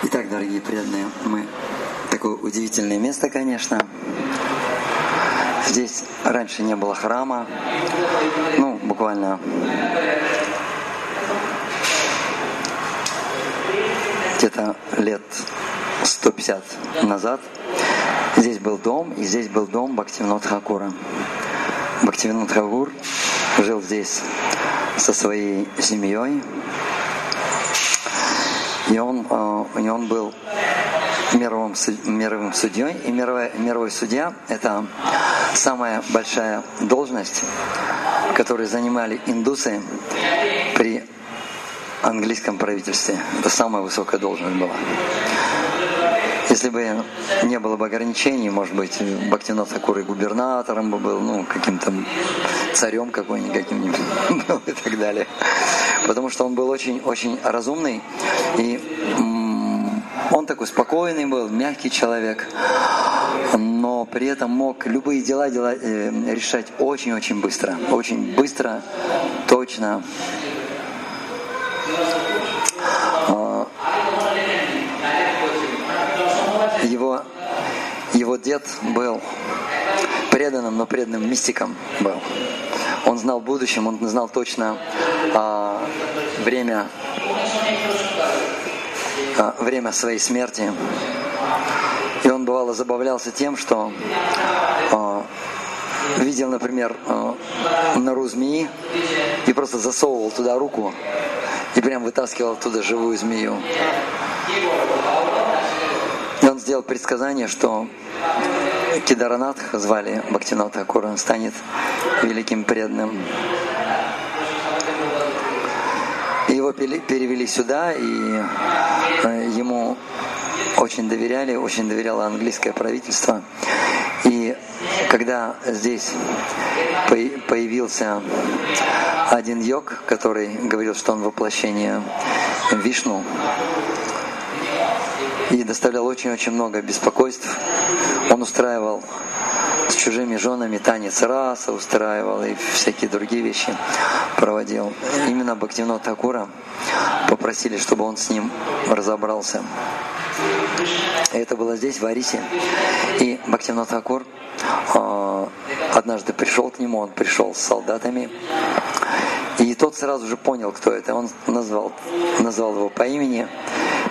Итак, дорогие преданные, мы такое удивительное место, конечно. Здесь раньше не было храма, ну, буквально где-то лет 150 назад. Здесь был дом, и здесь был дом Бхактивинод Хакура. Бхактивинод Хакур жил здесь со своей семьей, и он, э, и он был мировым, мировым судьей. И мировой, мировой судья – это самая большая должность, которую занимали индусы при английском правительстве. Это самая высокая должность была. Если бы не было бы ограничений, может быть, Бхактинат Сакуры губернатором бы был, ну, каким-то царем какой-нибудь, каким-нибудь был и так далее. Потому что он был очень-очень разумный и он такой спокойный был, мягкий человек, но при этом мог любые дела, дела э, решать очень-очень быстро, очень быстро, точно. Его, его дед был преданным, но преданным мистиком был. Он знал будущем, он знал точно а, время а, время своей смерти. И он бывало забавлялся тем, что э, видел, например, э, нору змеи и просто засовывал туда руку и прям вытаскивал оттуда живую змею. Сделал предсказание, что Кидаранатх, звали Бхактинат Акура, станет великим преданным его перевели сюда, и э, ему очень доверяли, очень доверяло английское правительство. И когда здесь появился один йог, который говорил, что он воплощение Вишну, доставлял очень-очень много беспокойств, он устраивал с чужими женами танец раса устраивал и всякие другие вещи проводил. Именно Бхактивинод Такура попросили, чтобы он с ним разобрался. Это было здесь, в Арисе. И Бхактивинод Такур э, однажды пришел к нему, он пришел с солдатами, и тот сразу же понял, кто это. Он назвал, назвал его по имени.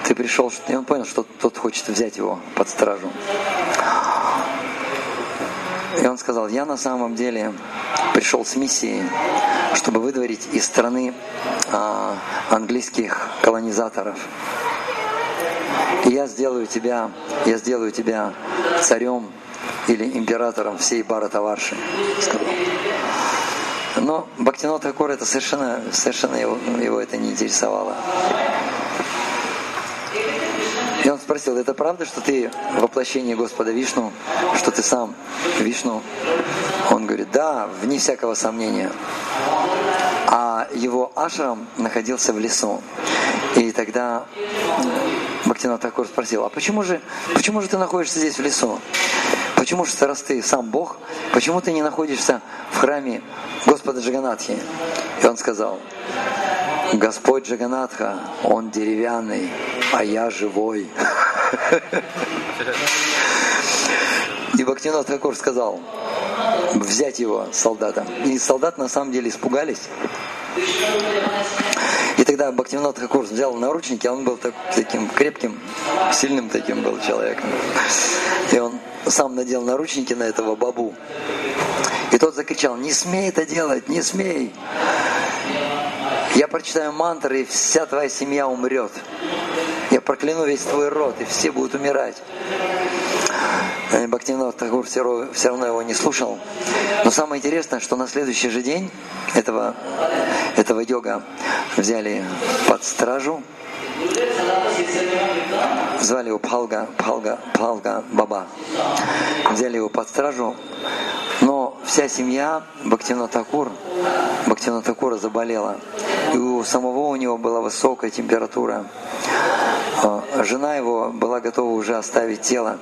Ты пришел, и он понял, что тот хочет взять его под стражу. И он сказал, я на самом деле пришел с миссией, чтобы выдворить из страны а, английских колонизаторов. И я сделаю тебя, я сделаю тебя царем или императором всей Баратаварши. Но Бхактинот Такур это совершенно, совершенно его, его это не интересовало. И он спросил, это правда, что ты воплощение Господа Вишну, что ты сам Вишну? Он говорит, да, вне всякого сомнения. А его ашрам находился в лесу. И тогда Бхактинат Такур спросил, а почему же, почему же ты находишься здесь в лесу? Почему же, раз ты сам Бог, почему ты не находишься в храме Господа Джаганатхи? И он сказал, Господь Джаганатха, он деревянный, а я живой. И Бхактинат Такур сказал, взять его солдата. И солдат на самом деле испугались. И тогда Бхактивинат Такур взял наручники, а он был так, таким крепким, сильным таким был человеком. И он сам надел наручники на этого бабу. И тот закричал, не смей это делать, не смей. Я прочитаю мантры, и вся твоя семья умрет. Прокляну весь твой род, и все будут умирать. Бхактивинат Тагур все равно его не слушал. Но самое интересное, что на следующий же день этого, этого йога взяли под стражу, звали его Палга, Палга, Палга Баба. Взяли его под стражу, но вся семья Бхактина Такур, Бхактина Такура заболела. И у самого у него была высокая температура. Жена его была готова уже оставить тело.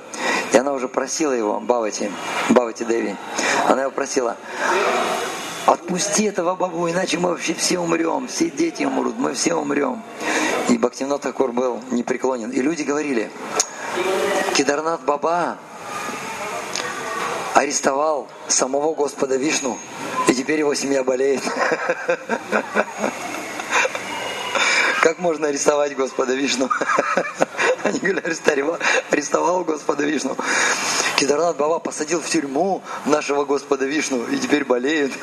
И она уже просила его, Бавати, Бавати Деви, она его просила, отпусти этого бабу, иначе мы вообще все умрем, все дети умрут, мы все умрем. И Бхактивинод Такур был непреклонен. И люди говорили, Кедарнат Баба арестовал самого Господа Вишну, и теперь его семья болеет. Как можно арестовать Господа Вишну? Они говорят, арестовал, Господа Вишну. Кедарнат Баба посадил в тюрьму нашего Господа Вишну и теперь болеет.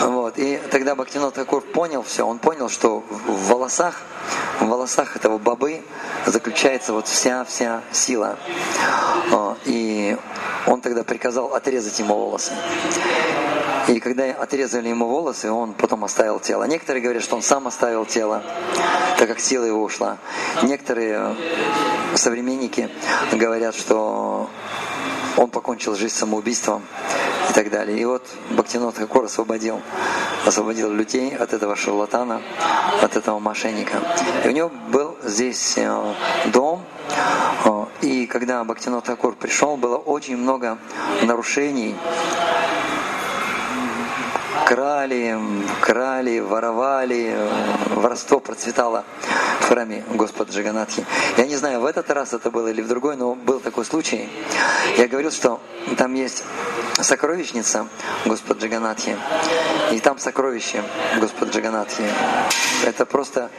Вот. И тогда Бхактинот Такур понял все, он понял, что в волосах, в волосах этого бабы заключается вот вся-вся сила. И он тогда приказал отрезать ему волосы. И когда отрезали ему волосы, он потом оставил тело. Некоторые говорят, что он сам оставил тело, так как сила его ушла. Некоторые современники говорят, что он покончил жизнь самоубийством и так далее. И вот Бхактинот Хакур освободил, освободил людей от этого шарлатана, от этого мошенника. И у него был здесь э, дом, э, и когда Бхактинот Хакур пришел, было очень много нарушений крали, крали, воровали, воровство процветало в храме Господа Джаганатхи. Я не знаю, в этот раз это было или в другой, но был такой случай. Я говорил, что там есть сокровищница Господа Джаганатхи, и там сокровище Господа Джаганатхи. Это просто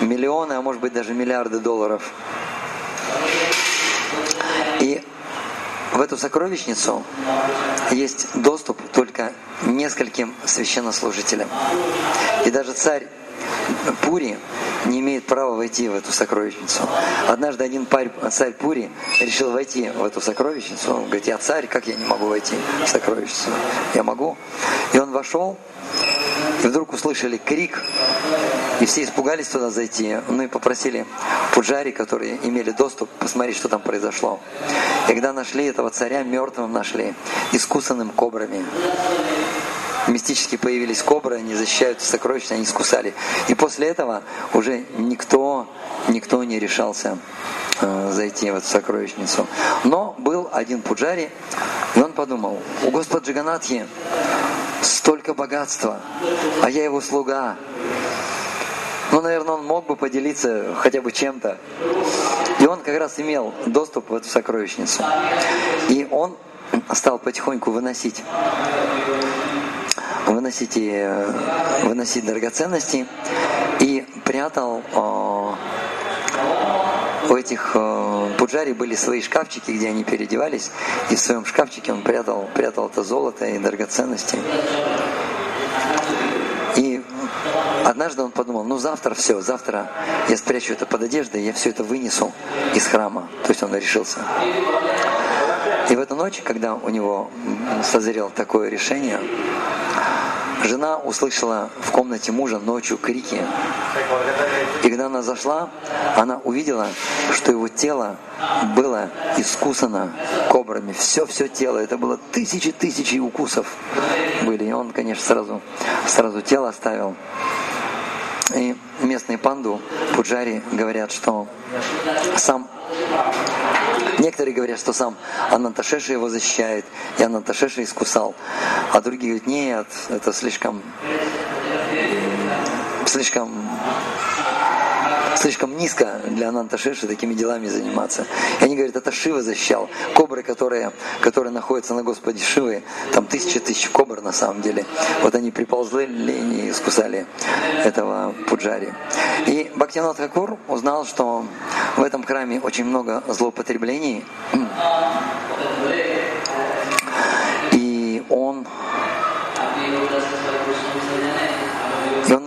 миллионы, а может быть даже миллиарды долларов. В эту сокровищницу есть доступ только нескольким священнослужителям. И даже царь Пури не имеет права войти в эту сокровищницу. Однажды один царь Пури решил войти в эту сокровищницу. Он говорит, я царь, как я не могу войти в сокровищницу? Я могу. И он вошел, и вдруг услышали крик, и все испугались туда зайти. Ну и попросили пуджари, которые имели доступ, посмотреть, что там произошло. И когда нашли этого царя, мертвым нашли, искусанным кобрами. Мистически появились кобры, они защищают сокровища, они искусали. И после этого уже никто, никто не решался э, зайти в эту сокровищницу. Но был один пуджари, и он подумал, у Господа Джиганатхи столько богатства, а я его слуга. Ну, наверное, он мог бы поделиться хотя бы чем-то. И он как раз имел доступ в эту сокровищницу. И он стал потихоньку выносить выносить, выносить драгоценности и прятал у этих э, пуджари были свои шкафчики, где они переодевались, и в своем шкафчике он прятал, прятал это золото и драгоценности. Однажды он подумал, ну завтра все, завтра я спрячу это под одеждой, я все это вынесу из храма. То есть он решился. И в эту ночь, когда у него созрело такое решение, Жена услышала в комнате мужа ночью крики. И когда она зашла, она увидела, что его тело было искусано кобрами. Все-все тело. Это было тысячи-тысячи укусов были. И он, конечно, сразу, сразу тело оставил. И местные панду, пуджари, говорят, что сам Некоторые говорят, что сам Ананташеша его защищает, и Ананташеша искусал. А другие говорят, нет, это слишком, слишком слишком низко для Ананта Шеши такими делами заниматься. И они говорят, это Шива защищал. Кобры, которые, которые находятся на Господе Шивы, там тысячи тысяч кобр на самом деле. Вот они приползли и искусали этого Пуджари. И Бхактинат Хакур узнал, что в этом храме очень много злоупотреблений.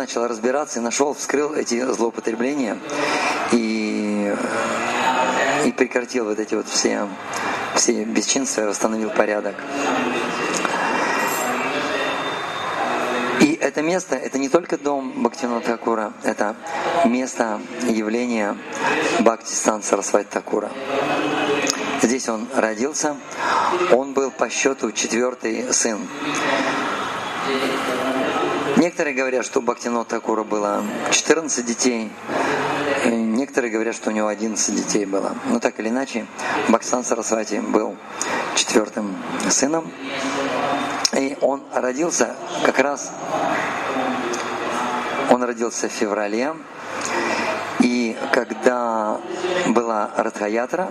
Начал разбираться и нашел, вскрыл эти злоупотребления и, и прекратил вот эти вот все, все бесчинства и восстановил порядок. И это место, это не только дом Бхактина Такура, это место явления Бхакти Стан Сарасвати Такура. Здесь он родился, он был по счету четвертый сын. Некоторые говорят, что у Бхактино Такура было 14 детей, некоторые говорят, что у него 11 детей было. Но так или иначе, Бхактсан Сарасвати был четвертым сыном, и он родился как раз, он родился в феврале, и когда была Радхаятра,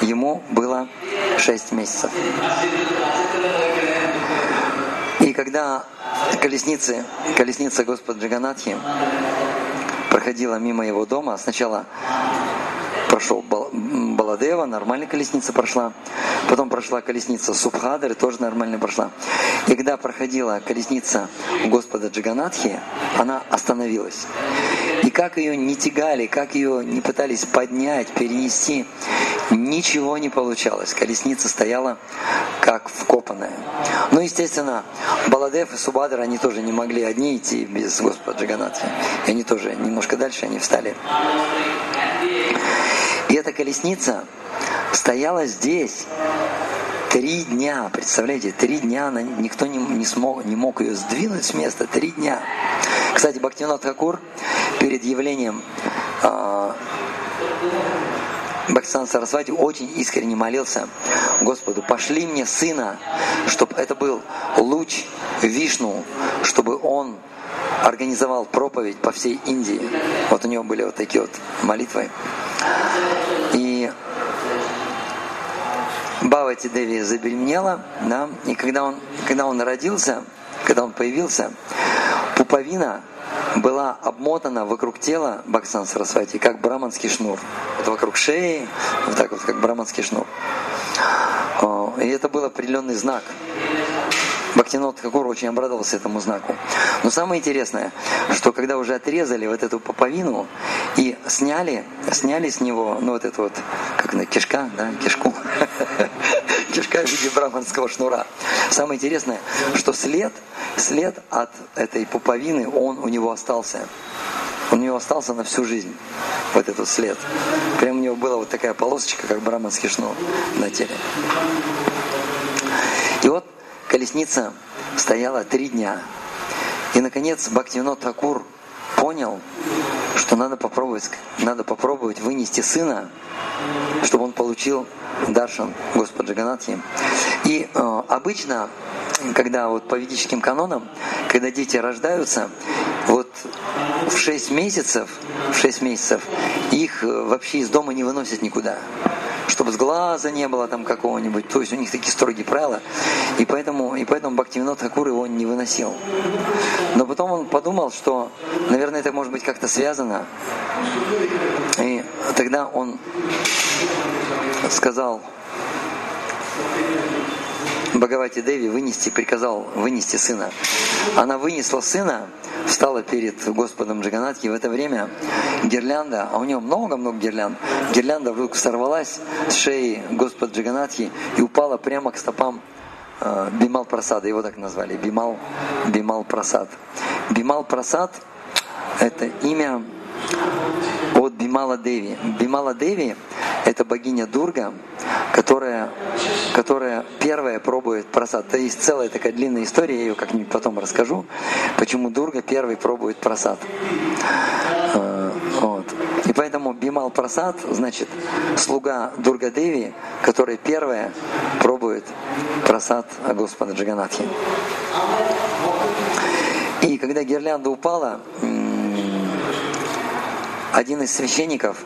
ему было 6 месяцев. И когда колесницы, колесница Господа Джаганатхи проходила мимо его дома, сначала прошел Баладева, нормальная колесница прошла. Потом прошла колесница Субхадры, тоже нормально прошла. И когда проходила колесница Господа Джаганатхи, она остановилась. И как ее не тягали, как ее не пытались поднять, перенести, ничего не получалось. Колесница стояла как вкопанная. Ну, естественно, Баладев и Субадра, они тоже не могли одни идти без Господа Джаганатхи. И они тоже немножко дальше, они встали. И эта колесница стояла здесь три дня. Представляете, три дня она, никто не, не, смог, не мог ее сдвинуть с места. Три дня. Кстати, Бхактинат Хакур перед явлением э, Бхактисан Сарасвати очень искренне молился Господу, пошли мне сына, чтобы это был луч Вишну, чтобы он организовал проповедь по всей Индии. Вот у него были вот такие вот молитвы. И Бавати Деви забеременела, да, и когда он, когда он родился, когда он появился, пуповина была обмотана вокруг тела Баксан Сарасвати, как браманский шнур. Вот вокруг шеи, вот так вот, как браманский шнур. И это был определенный знак. Бхактинот Хакур очень обрадовался этому знаку. Но самое интересное, что когда уже отрезали вот эту поповину и сняли, сняли с него, ну вот эту вот, как на кишка, да, кишку, кишка в виде браманского шнура. Самое интересное, что след, след от этой пуповины, он у него остался. У него остался на всю жизнь, вот этот след. Прям у него была вот такая полосочка, как браманский шнур на теле. И вот колесница стояла три дня. И, наконец, Бхактивинод Такур понял, что надо попробовать, надо попробовать вынести сына, чтобы он получил даршан Господа Джаганатхи. И э, обычно, когда вот по ведическим канонам, когда дети рождаются, вот в 6 месяцев, в 6 месяцев их э, вообще из дома не выносят никуда чтобы с глаза не было там какого-нибудь. То есть у них такие строгие правила. И поэтому, и поэтому Бхактивинод Хакур его не выносил. Но потом он подумал, что, наверное, это может быть как-то связано. И тогда он сказал Бхагавати Деви вынести, приказал вынести сына. Она вынесла сына, встала перед Господом Джаганатхи. В это время гирлянда, а у него много-много гирлянд, гирлянда вдруг сорвалась с шеи Господа Джаганатхи и упала прямо к стопам э, Бимал Прасада, его так назвали, Бимал, Бимал Прасад. Бимал Прасад – это имя Бимала Деви. Бимала Деви – это богиня Дурга, которая, которая первая пробует просад. Это есть целая такая длинная история, я ее как-нибудь потом расскажу, почему Дурга первый пробует просад. Э, вот. И поэтому Бимал Прасад, значит, слуга Дурга Деви, которая первая пробует просад Господа Джаганатхи. И когда гирлянда упала, один из священников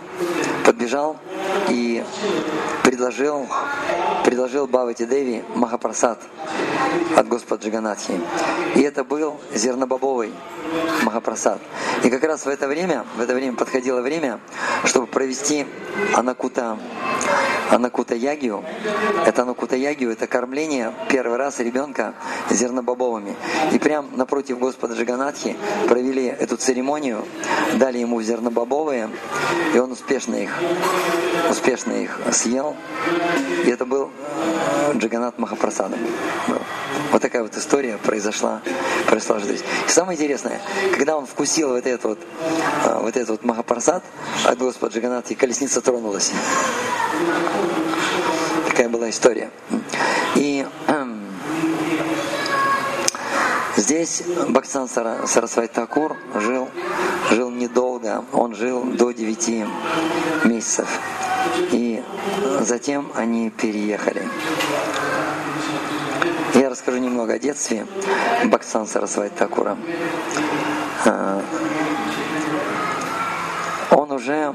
подбежал и предложил, предложил Бхавати Деви Махапрасад от Господа Джаганатхи. И это был зернобобовый Махапрасад. И как раз в это время, в это время подходило время, чтобы провести Анакута, Анакута Ягию. Это Анакута Ягию, это кормление первый раз ребенка зернобобовыми. И прям напротив Господа Джаганатхи провели эту церемонию, дали ему зернобобовые, и он успешно их, успешно их съел. И это был Джаганат Махапрасадом. Вот такая вот история произошла, произошла здесь. И самое интересное, когда он вкусил вот этот вот, а, вот этот вот Махапрасад от Господа Джаганатха, и колесница тронулась. Такая была история. И эм, здесь Баксан Сарасвай Такур жил, жил недолго, он жил до 9 месяцев. И затем они переехали расскажу немного о детстве Баксан Сарасвати Такура. А, он уже,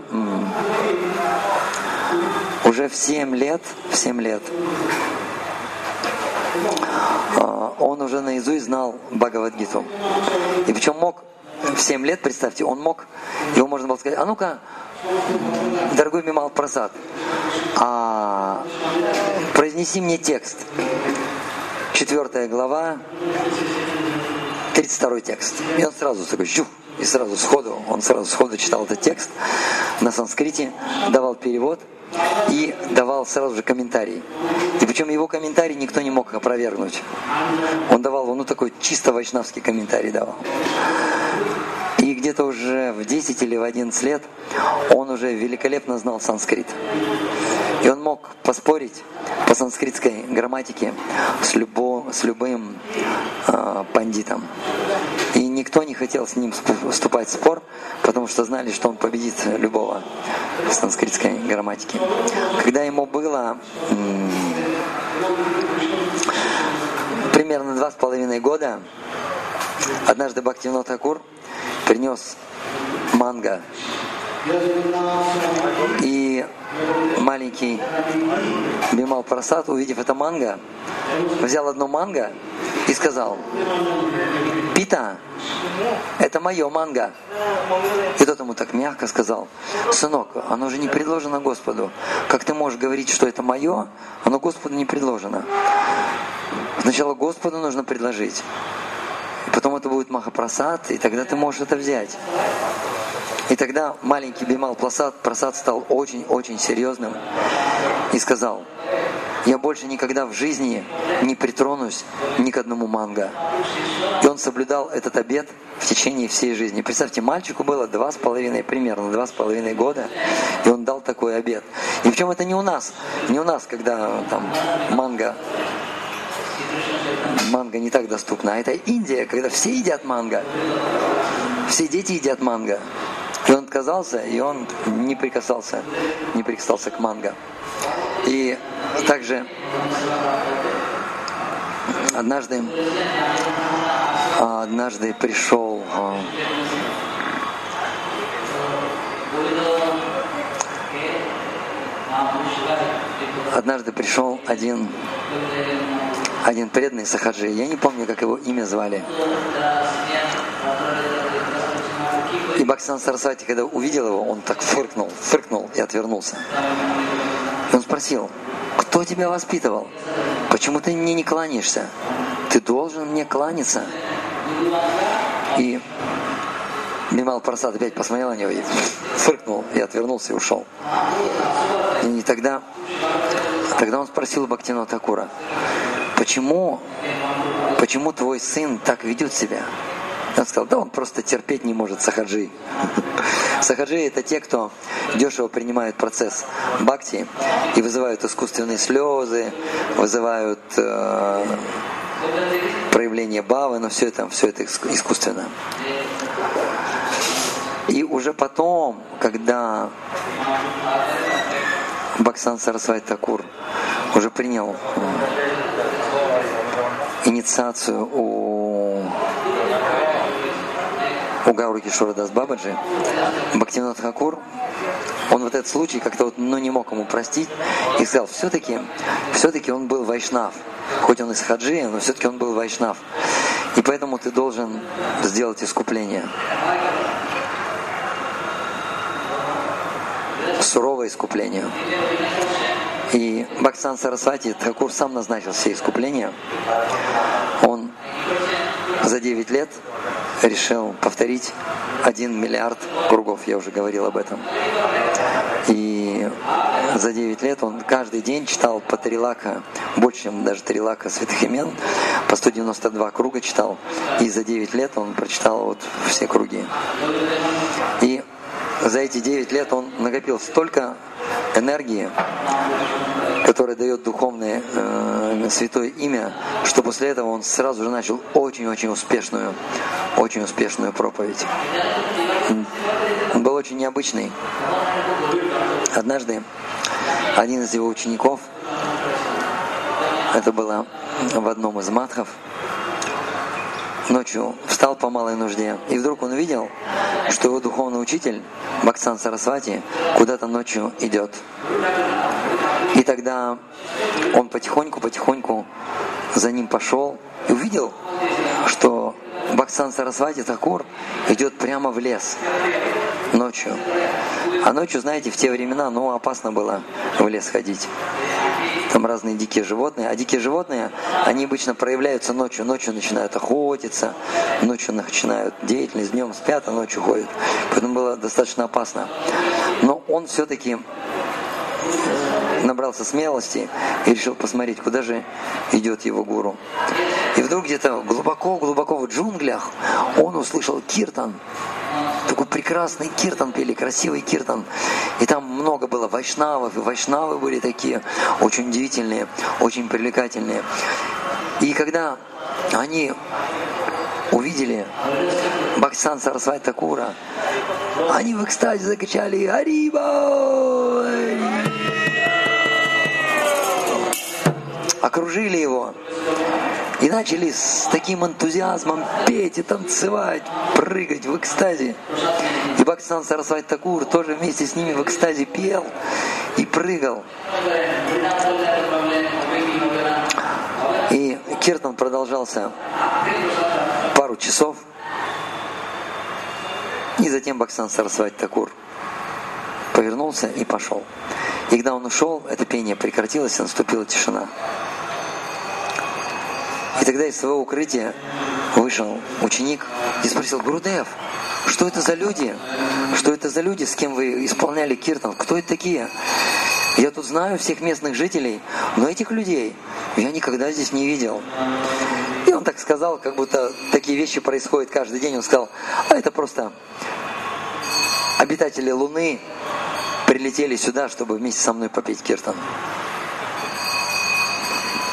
уже в 7 лет, в 7 лет а, он уже наизусть знал Бхагавадгиту. И причем мог в 7 лет, представьте, он мог, его можно было сказать, а ну-ка, дорогой Мимал Прасад, а, произнеси мне текст. Четвертая глава, 32 текст. И он сразу такой, жух, и сразу сходу, он сразу сходу читал этот текст на санскрите, давал перевод и давал сразу же комментарий. И причем его комментарий никто не мог опровергнуть. Он давал, ну такой чисто вайшнавский комментарий давал. И где-то уже в 10 или в 11 лет он уже великолепно знал санскрит. И он мог поспорить по санскритской грамматике с, любо, с любым э, пандитом. И никто не хотел с ним вступать в спор, потому что знали, что он победит любого в санскритской грамматике. Когда ему было примерно два с половиной года, однажды Бхактивинод Такур принес манго. И маленький Бимал Прасад, увидев это манго, взял одно манго сказал, Пита, это мое манго. И тот ему так мягко сказал, сынок, оно же не предложено Господу. Как ты можешь говорить, что это мое, оно Господу не предложено. Сначала Господу нужно предложить. И потом это будет Махапрасад, и тогда ты можешь это взять. И тогда маленький Бимал Прасад, Прасад стал очень-очень серьезным и сказал, я больше никогда в жизни не притронусь ни к одному манго. И он соблюдал этот обет в течение всей жизни. Представьте, мальчику было два с половиной, примерно два с половиной года, и он дал такой обет. И причем это не у нас, не у нас, когда там манго манго не так доступна, а это Индия, когда все едят манго. Все дети едят манго. И он отказался, и он не прикасался, не прикасался к манго. И также однажды, однажды пришел а, однажды пришел один один преданный Сахаджи, я не помню, как его имя звали. И Баксан Сарасвати, когда увидел его, он так фыркнул, фыркнул и отвернулся. И он спросил, кто тебя воспитывал? Почему ты мне не кланяешься? Ты должен мне кланяться. И Бимал Прасад опять посмотрел на него и фыркнул, и отвернулся и ушел. И тогда, тогда он спросил Бактино Такура, почему, почему твой сын так ведет себя? Он сказал, да он просто терпеть не может сахаджи. Сахаджи это те, кто дешево принимают процесс бхакти и вызывают искусственные слезы, вызывают э, проявление бавы, но все это, все это искусственно. И уже потом, когда Баксан Сарасвай Такур уже принял инициацию у, у Гауры Кишора Дас Бабаджи, Бхактивинат Хакур, он вот этот случай как-то вот, ну, не мог ему простить и сказал, все-таки все-таки он был вайшнав. Хоть он из хаджи, но все-таки он был вайшнав. И поэтому ты должен сделать искупление. Суровое искупление. И Баксан Сарасвати Такур сам назначил все искупления. Он за 9 лет решил повторить 1 миллиард кругов, я уже говорил об этом. И за 9 лет он каждый день читал по три лака, больше, чем даже три лака святых имен, по 192 круга читал. И за 9 лет он прочитал вот все круги. И за эти 9 лет он накопил столько энергии, которая дает духовное э, святое имя, что после этого он сразу же начал очень-очень успешную, очень успешную проповедь. Он был очень необычный. Однажды один из его учеников, это была в одном из матхов, ночью встал по малой нужде, и вдруг он увидел, что его духовный учитель Баксан Сарасвати куда-то ночью идет. И тогда он потихоньку-потихоньку за ним пошел и увидел, что Баксан Сарасвати Такур идет прямо в лес ночью. А ночью, знаете, в те времена, ну, опасно было в лес ходить. Там разные дикие животные. А дикие животные, они обычно проявляются ночью. Ночью начинают охотиться, ночью начинают деятельность, днем спят, а ночью ходят. Поэтому было достаточно опасно. Но он все-таки набрался смелости и решил посмотреть, куда же идет его гуру. И вдруг где-то глубоко-глубоко в джунглях он услышал киртан. Такой прекрасный киртан пели, красивый киртан. И там много было вайшнавов, и вайшнавы были такие очень удивительные, очень привлекательные. И когда они увидели Баксан Сарасвати Такура, они в экстазе закричали «Ариба!» Окружили его и начали с таким энтузиазмом петь и танцевать, прыгать в экстазе. И Баксан Сарасвати Такур тоже вместе с ними в экстазе пел и прыгал. И Киртан продолжался пару часов. И затем Баксан Сарасвати Такур повернулся и пошел. И когда он ушел, это пение прекратилось, и наступила тишина. И тогда из своего укрытия вышел ученик и спросил, Гурудев, что это за люди? Что это за люди, с кем вы исполняли киртан? Кто это такие? Я тут знаю всех местных жителей, но этих людей я никогда здесь не видел. И он так сказал, как будто такие вещи происходят каждый день. Он сказал, а это просто обитатели Луны прилетели сюда, чтобы вместе со мной попеть киртан.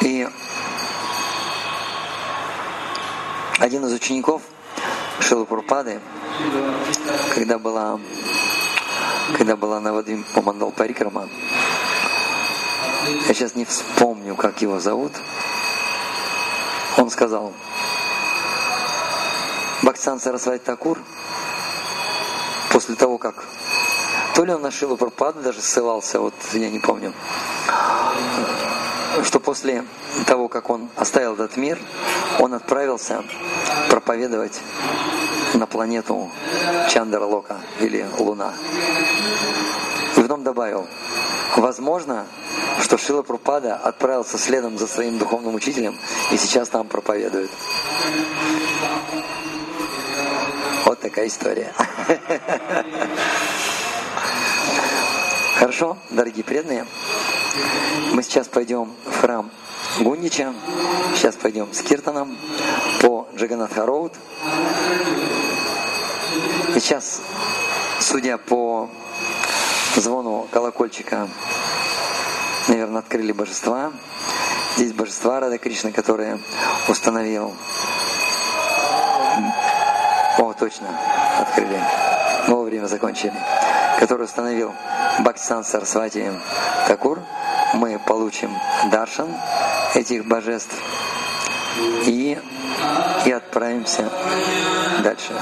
И один из учеников Шилы Пурпады, когда была, когда была Навадим Помандал Парикрама, я сейчас не вспомню, как его зовут, он сказал, Баксан Сарасвати Такур, после того, как то ли он на Шилу даже ссылался, вот я не помню, что после того, как он оставил этот мир, он отправился проповедовать на планету Чандралока или Луна. И потом добавил, возможно, что Шила Прупада отправился следом за своим духовным учителем и сейчас там проповедует. Вот такая история. Хорошо, дорогие преданные, мы сейчас пойдем в храм Гуннича, сейчас пойдем с Киртаном по Джаганатха Роуд. И сейчас, судя по звону колокольчика, наверное, открыли божества. Здесь божества Рада Кришны, которые установил. О, точно, открыли. Мы время закончили. Который установил Бхактисан Сарсвати Такур. Мы получим даршан этих божеств и, и отправимся дальше.